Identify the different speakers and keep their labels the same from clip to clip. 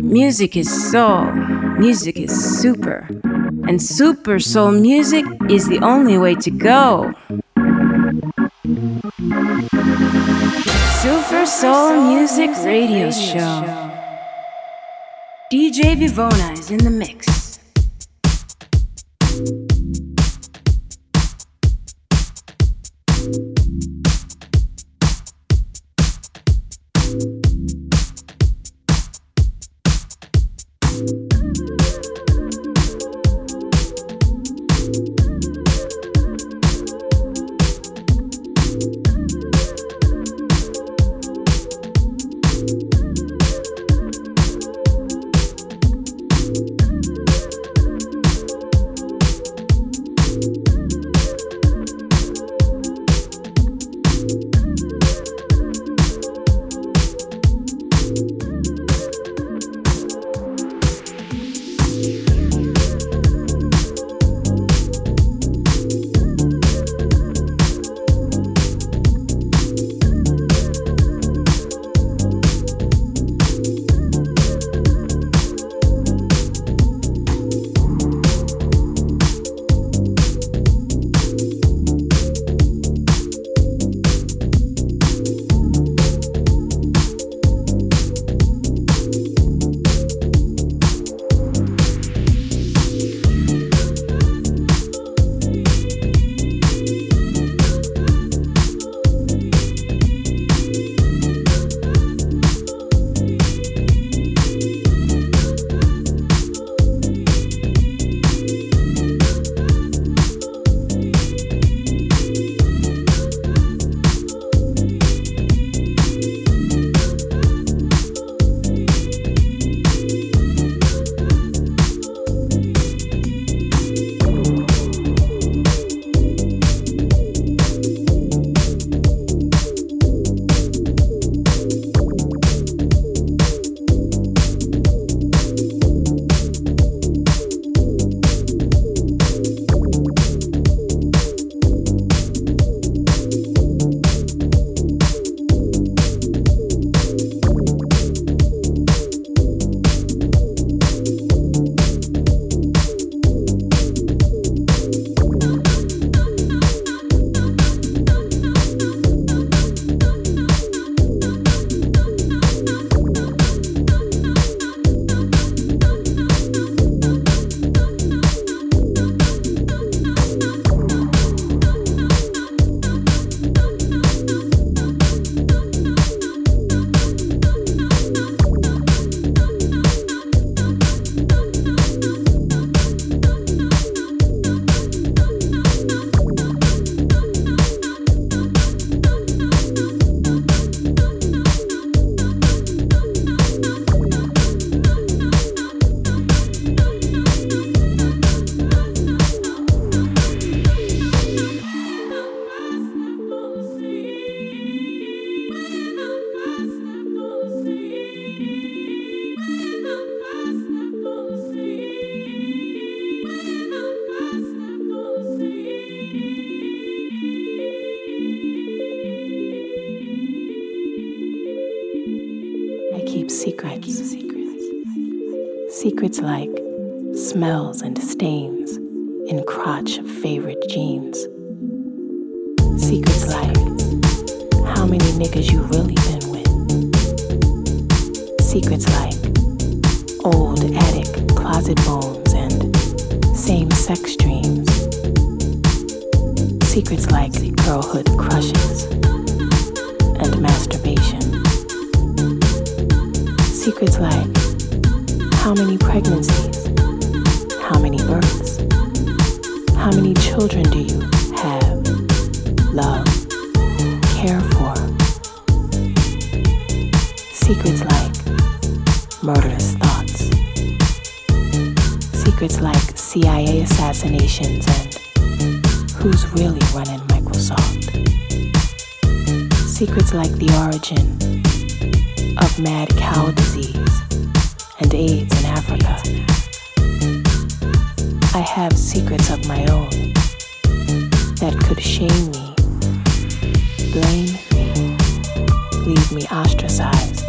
Speaker 1: Music is soul, music is super, and super soul music is the only way to go. Super Soul Music Radio Show. DJ Vivona is in the mix.
Speaker 2: Secrets like smells and stains in crotch of favorite jeans. Secrets like how many niggas you really been with. Secrets like old attic closet bones and same sex dreams. Secrets like girlhood crushes Secrets like how many pregnancies? How many births? How many children do you have, love, care for? Secrets like murderous thoughts. Secrets like CIA assassinations and who's really running Microsoft. Secrets like the origin of mad cow disease and AIDS in Africa. I have secrets of my own that could shame me, blame me,
Speaker 3: leave me ostracized.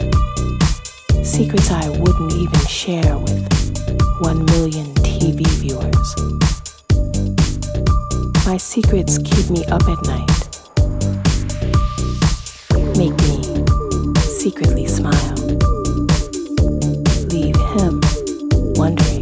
Speaker 3: Secrets I wouldn't even share with one million TV viewers. My secrets keep me up at night, make me secretly smiled. leave him wondering,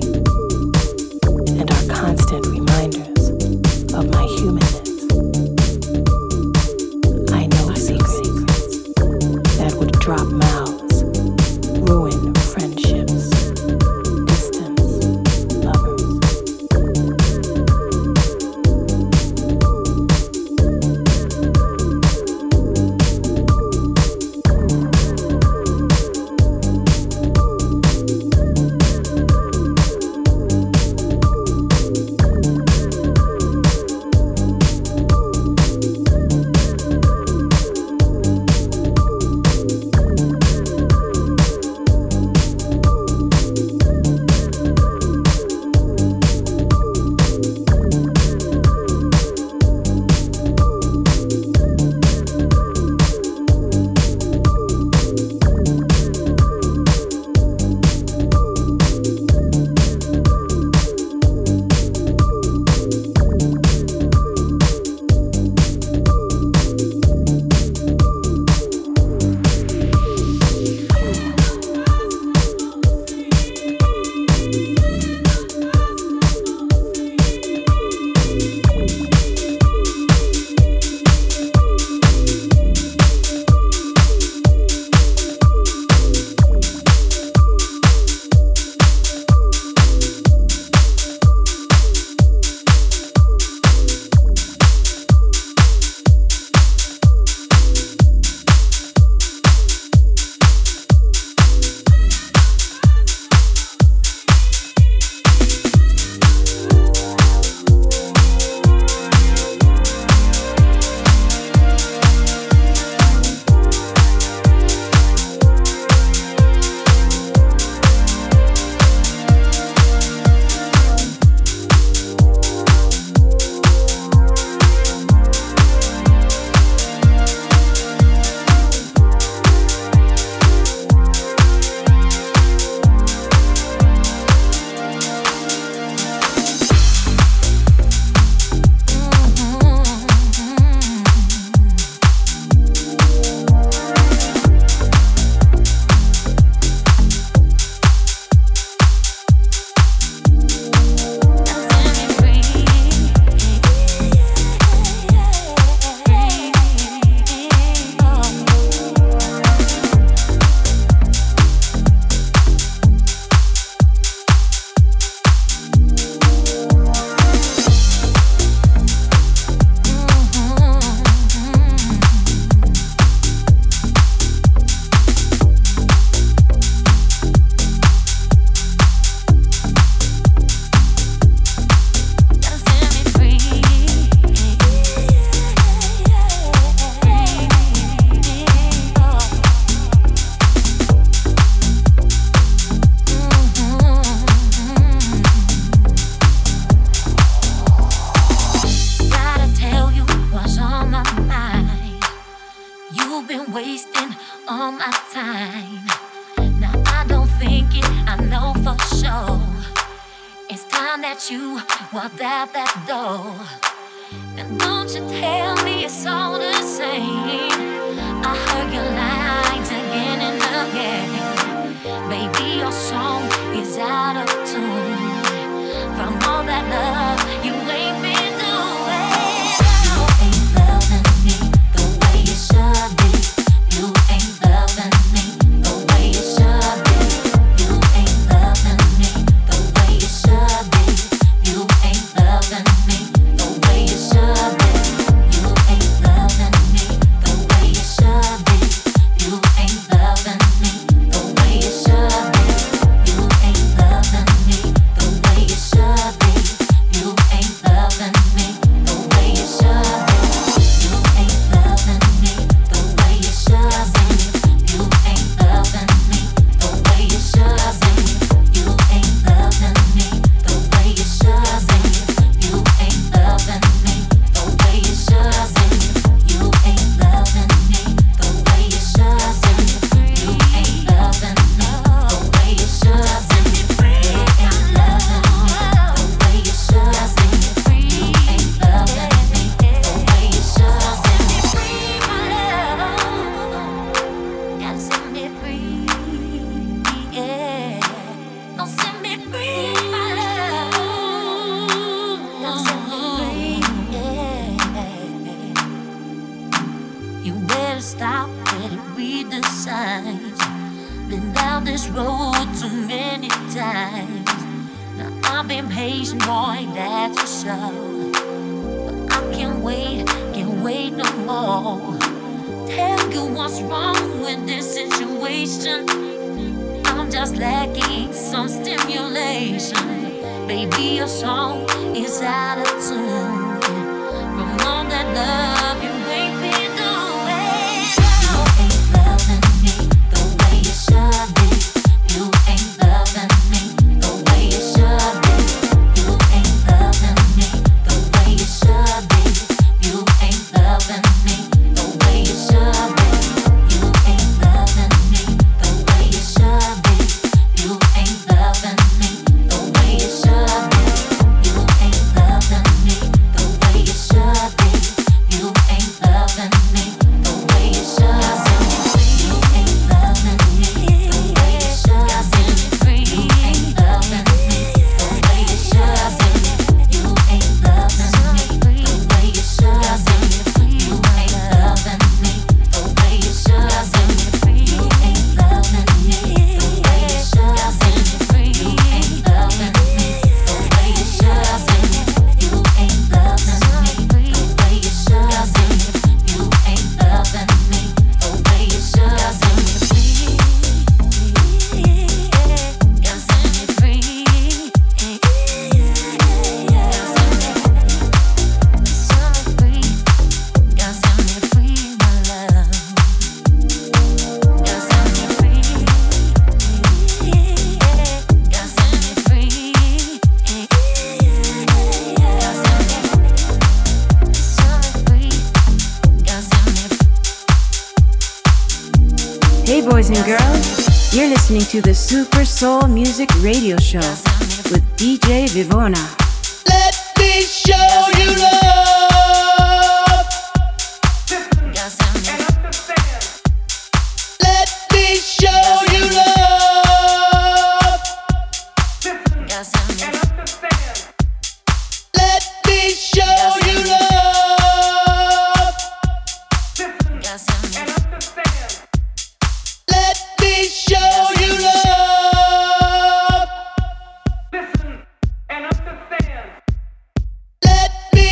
Speaker 4: Soul Music Radio Show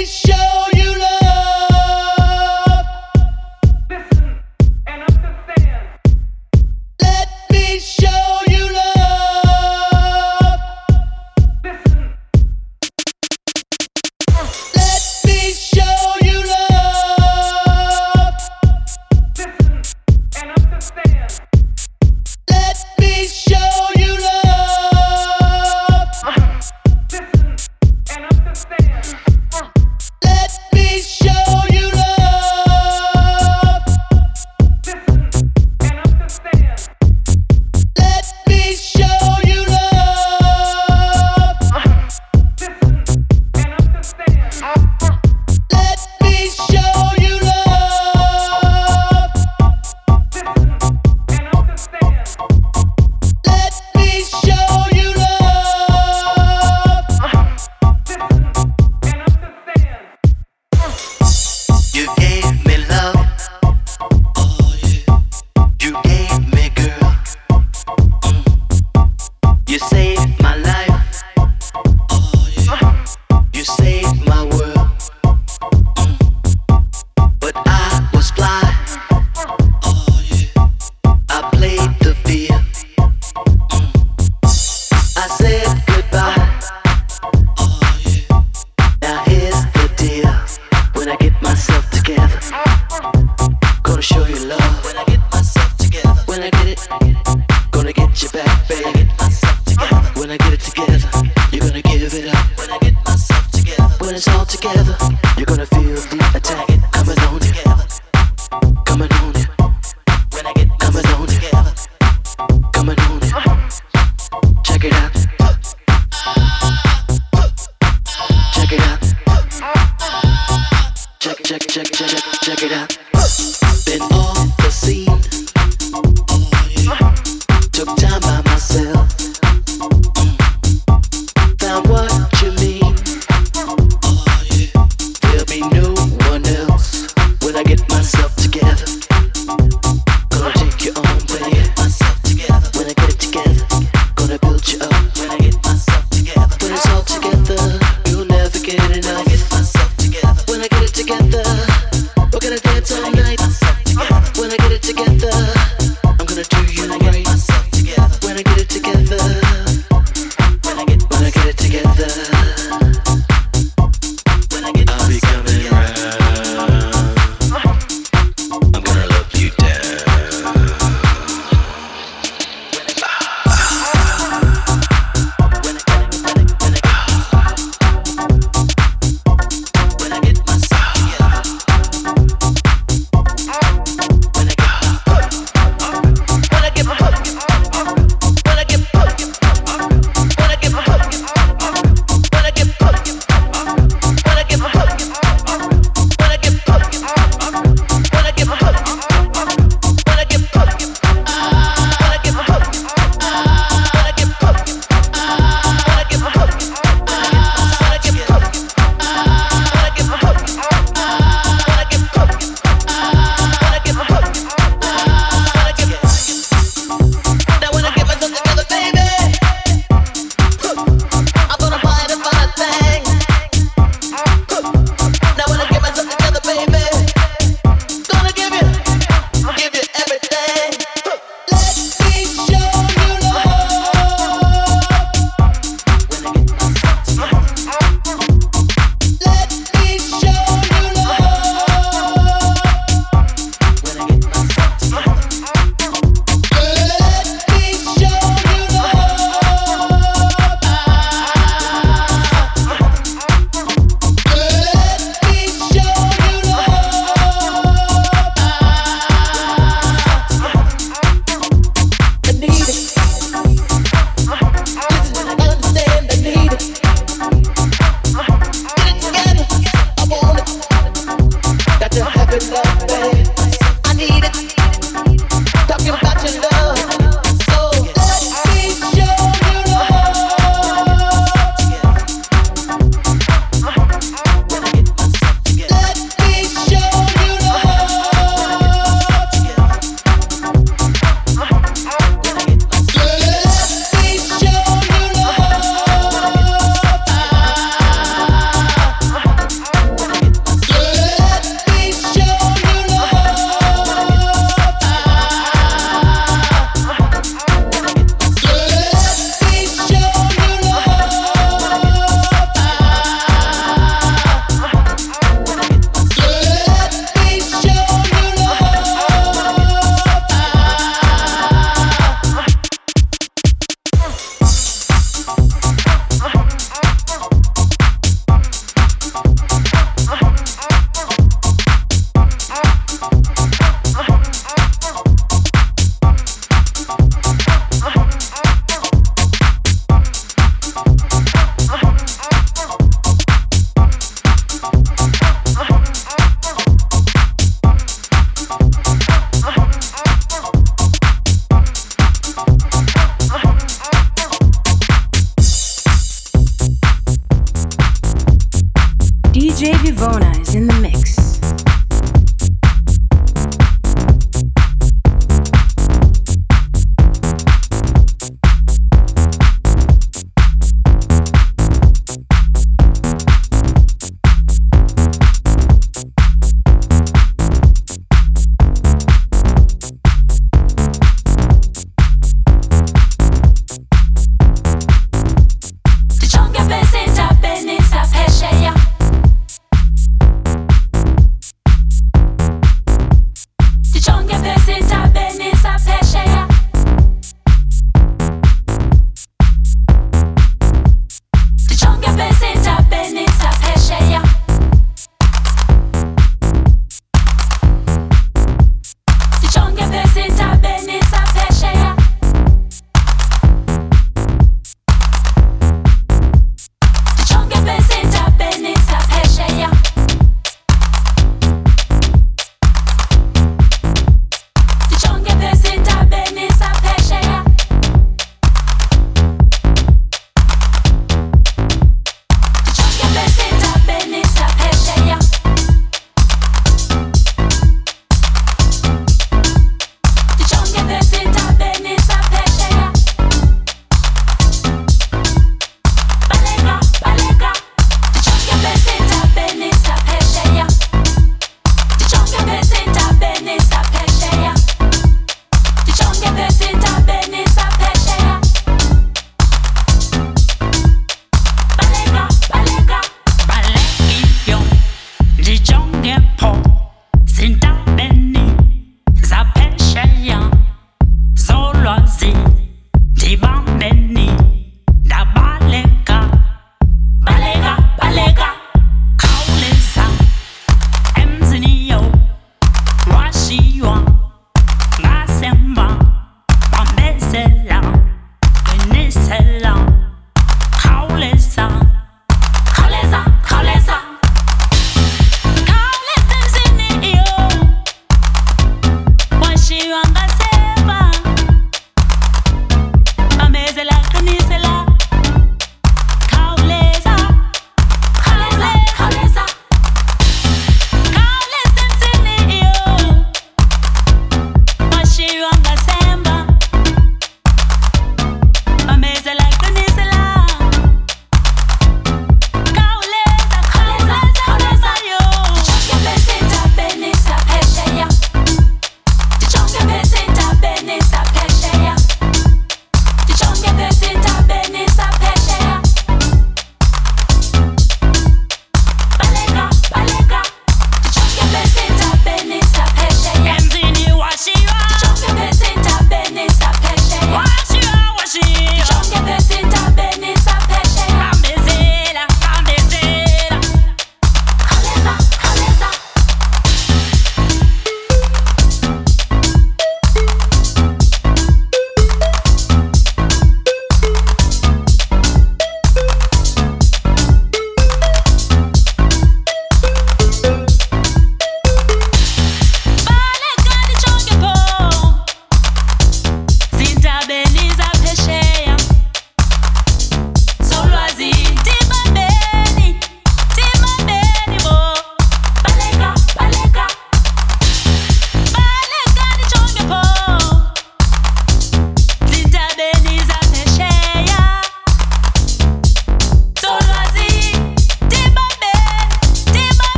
Speaker 5: Let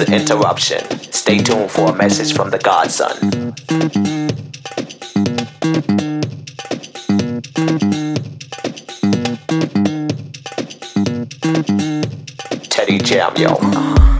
Speaker 1: is
Speaker 6: an interruption. Stay tuned for a message from the Godson. Teddy Jam, yo.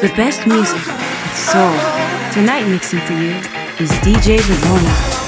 Speaker 6: The
Speaker 1: best music, soul, tonight mixing for you is DJ
Speaker 7: Verona.